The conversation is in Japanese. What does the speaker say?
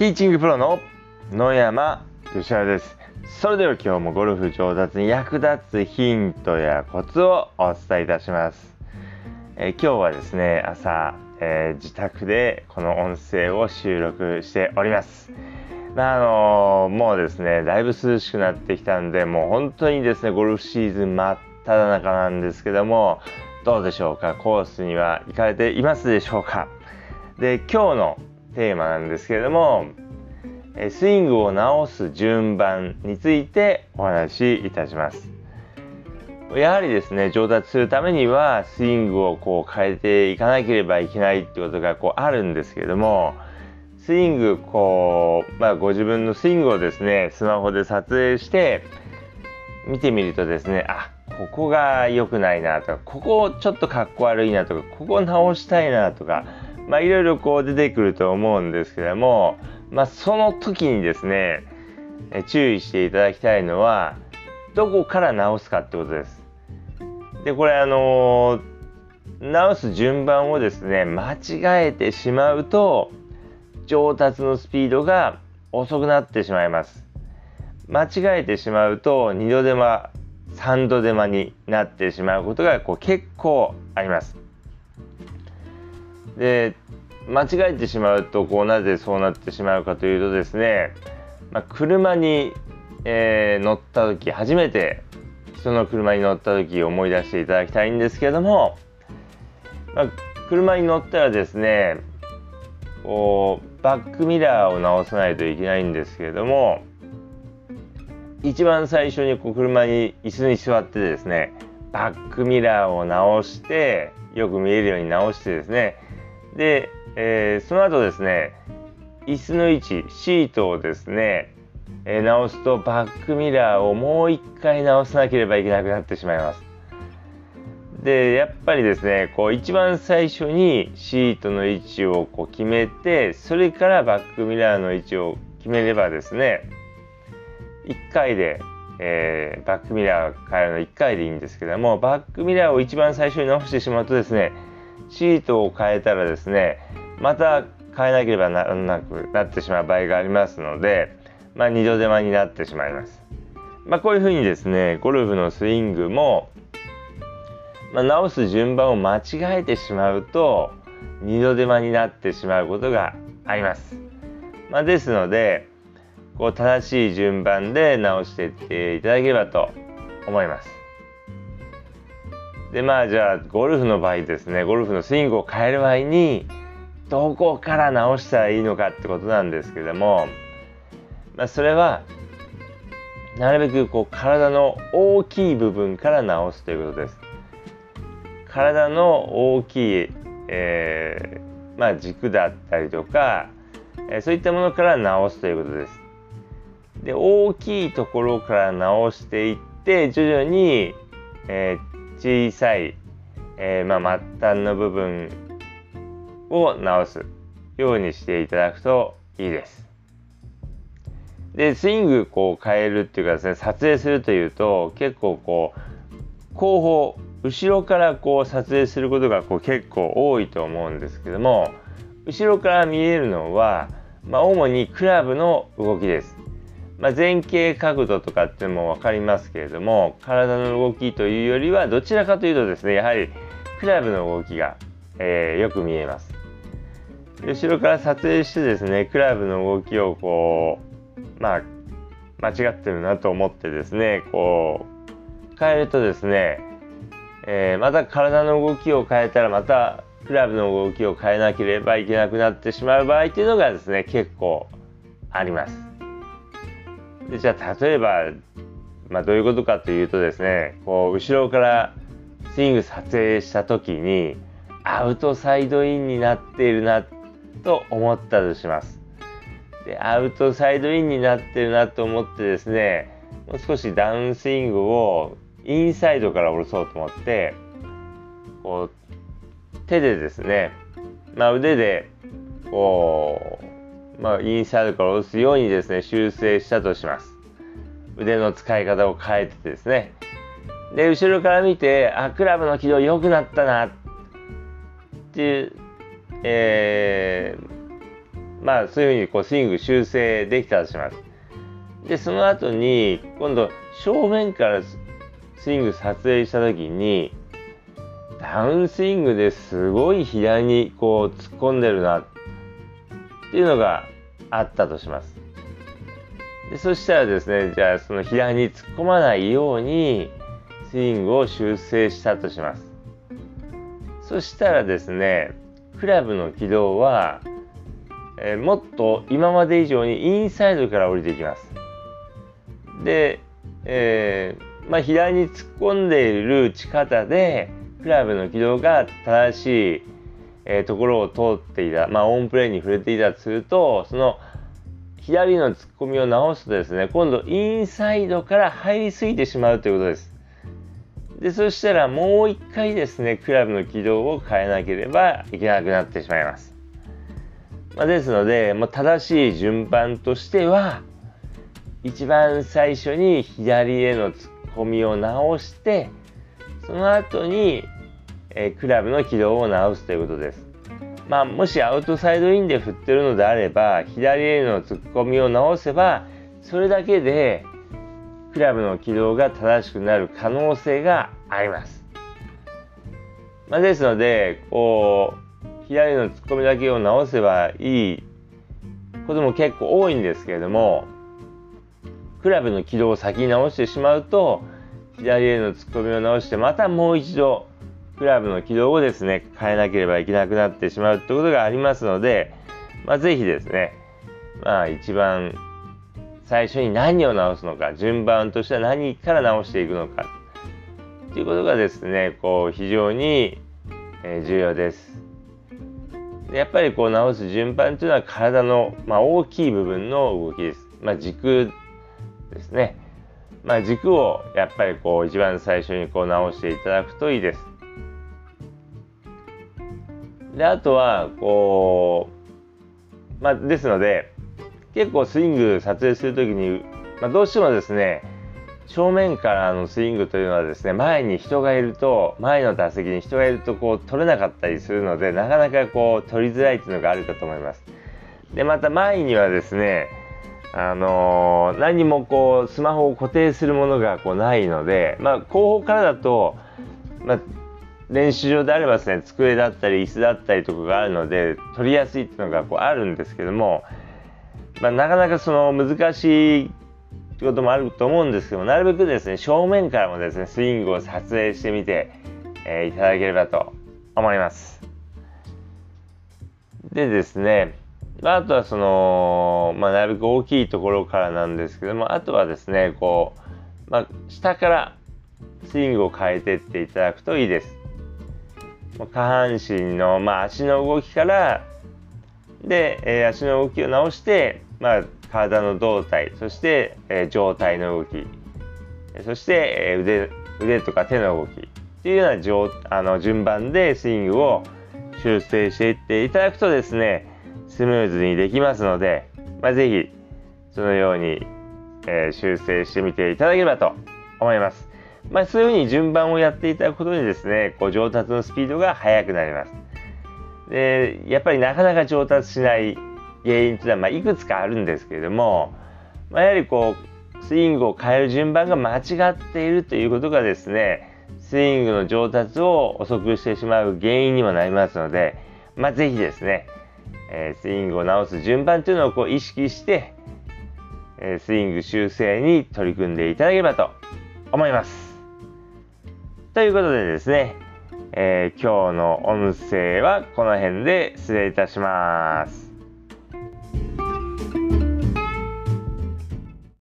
ティーチングプロの野山義原です。それでは今日もゴルフ上達に役立つヒントやコツをお伝えいたします、えー、今日はですね朝、えー、自宅でこの音声を収録しております。まあ、あのー、もうですねだいぶ涼しくなってきたんでもう本当にですねゴルフシーズン真っ只中なんですけどもどうでしょうか？コースには行かれていますでしょうか？で今日のテーマなんですけれどもスイングを直す順番についてお話しいたします。やはりですね上達するためにはスイングをこう変えていかなければいけないってことがこうあるんですけれどもスイングこう、まあ、ご自分のスイングをですねスマホで撮影して見てみるとですねあここが良くないなとかここちょっとかっこ悪いなとかここ直したいなとかまあいろいろこう出てくると思うんですけどもまあその時にですね注意していただきたいのはどこから直すかってことです。でこれあの直す順番をですね間違えてしまうと上達のスピードが遅くなってしまいます。間違えてしまうと2度手間3度手間になってしまうことがこう結構あります。で間違えてしまうとこうなぜそうなってしまうかというとですね、まあ、車に、えー、乗った時初めて人の車に乗った時思い出していただきたいんですけども、まあ、車に乗ったらですねこうバックミラーを直さないといけないんですけれども一番最初にこう車に椅子に座ってですねバックミラーを直してよく見えるように直してですねで、えー、その後ですね椅子の位置シートをですね、えー、直すとバックミラーをもう一回直さなければいけなくなってしまいます。でやっぱりですねこう一番最初にシートの位置をこう決めてそれからバックミラーの位置を決めればですね1回で、えー、バックミラー変えるの1回でいいんですけどもバックミラーを一番最初に直してしまうとですねシートを変えたらですねまた変えなければならなくなってしまう場合がありますので、まあ、2度手間になってしまいます。まあ、こういうふうにですねゴルフのスイングも、まあ、直す順番を間違えてしまうと2度手間になってしまうことがあります。まあ、ですのでこう正しい順番で直していっていただければと思います。でまあじゃあゴルフの場合ですねゴルフのスイングを変える場合にどこから直したらいいのかってことなんですけども、まあ、それはなるべくこう体の大きい部分から直すということです。体の大きい、えー、まあ、軸だったりとか、えー、そういったものから直すということです。で大きいところから直していって徐々に、えー、小さい、えー、まあ、末端の部分を直すようにしていただくといいです。でスイングこう変えるっていうかですね撮影するというと結構こう後方後ろからこう撮影することがこう結構多いと思うんですけども後ろから見えるのは、まあ、主にクラブの動きです。まあ、前傾角度とかっていうのも分かりますけれども体の動きというよりはどちらかというとですねやはりクラブの動きが、えー、よく見えます後ろから撮影してですねクラブの動きをこうまあ間違ってるなと思ってですねこう変えるとですね、えー、また体の動きを変えたらまたクラブの動きを変えなければいけなくなってしまう場合っていうのがですね結構あります。でじゃあ例えば、まあ、どういうことかというとですねこう後ろからスイング撮影した時にアウトサイドインになっているなと思ったとします。でアウトサイドインになってるなと思ってですねもう少しダウンスイングをインサイドから下ろそうと思ってこう手でですね、まあ、腕でこうまあ、インサイドから押すようにですね、修正したとします。腕の使い方を変えてですね。で、後ろから見て、あ、クラブの軌道良くなったなっていう、えー、まあそういうふうにこうスイング修正できたとします。で、その後に今度正面からスイング撮影した時にダウンスイングですごい左にこう突っ込んでるなっていうのがあったとします。でそしたらですね、じゃあその左に突っ込まないようにスイングを修正したとします。そしたらですね、クラブの軌道は、えー、もっと今まで以上にインサイドから降りていきます。で、えー、まあ、左に突っ込んでいる打ち方でクラブの軌道が正しい、えー、ところを通っていた、まあ、オンプレーに触れていたとするとその左の突っ込みを直すとですね今度インサイドから入りすぎてしまうということです。でそしたらもう一回ですねクラブの軌道を変えなければいけなくなってしまいます。まあ、ですので、もう正しい順番としては一番最初に左への突っ込みを直してその後に、え、クラブの軌道を直すということです。まあ、もしアウトサイドインで振ってるのであれば左への突っ込みを直せばそれだけでクラブの軌道が正しくなる可能性があります。まあ、ですのでこう左の突っ込みだけを直せばいいことも結構多いんですけれどもクラブの軌道を先に直してしまうと左への突っ込みを直してまたもう一度クラブの軌道をですね変えなければいけなくなってしまうってことがありますので、まあ、ぜひですねまあ一番最初に何を直すのか順番としては何から直していくのかということがですねこう非常に重要です。やっぱりこう直す順番というのは体の、まあ、大きい部分の動きです。まあ、軸ですね。まあ、軸をやっぱりこう一番最初にこう直していただくといいです。であとはこう、まあ、ですので結構スイング撮影する時に、まあ、どうしてもですね正面からのスイングというのはですね前に人がいると前の打席に人がいるとこう取れなかったりするのでなかなかこう取りづらいっていうのがあるかと思います。でまた前にはですねあのー、何もこうスマホを固定するものがこうないので、まあ、後方からだと、まあ、練習場であればですね机だったり椅子だったりとかがあるので取りやすいっていうのがこうあるんですけども、まあ、なかなかその難しいこともあると思うんですけどもなるべくですね正面からもですねスイングを撮影してみて、えー、いただければと思います。でですねまあ、あとはその、まあ、なるべく大きいところからなんですけどもあとはですねこう、まあ、下からスイングを変えてっていただくといいです。下半身の、まあ、足の動きからで、えー、足の動きを直して、まあ、体の胴体そして、えー、上体の動きそして、えー、腕腕とか手の動きっていうような上あの順番でスイングを修正していっていただくとですねスムーズにできますので、まあ、ぜひそのように、え、修正してみていただければと思います。まあ、そういうふうに順番をやっていただくことでですね、こう上達のスピードが速くなります。で、やっぱりなかなか上達しない原因というのは、まあ、いくつかあるんですけれども、まあ、やはりこう、スイングを変える順番が間違っているということがですね、スイングの上達を遅くしてしまう原因にもなりますので、まあ、ぜひですね、えー、スイングを直す順番というのをこう意識して、えー、スイング修正に取り組んでいただければと思います。ということでですね、えー、今日の音声はこの辺で失礼いたします。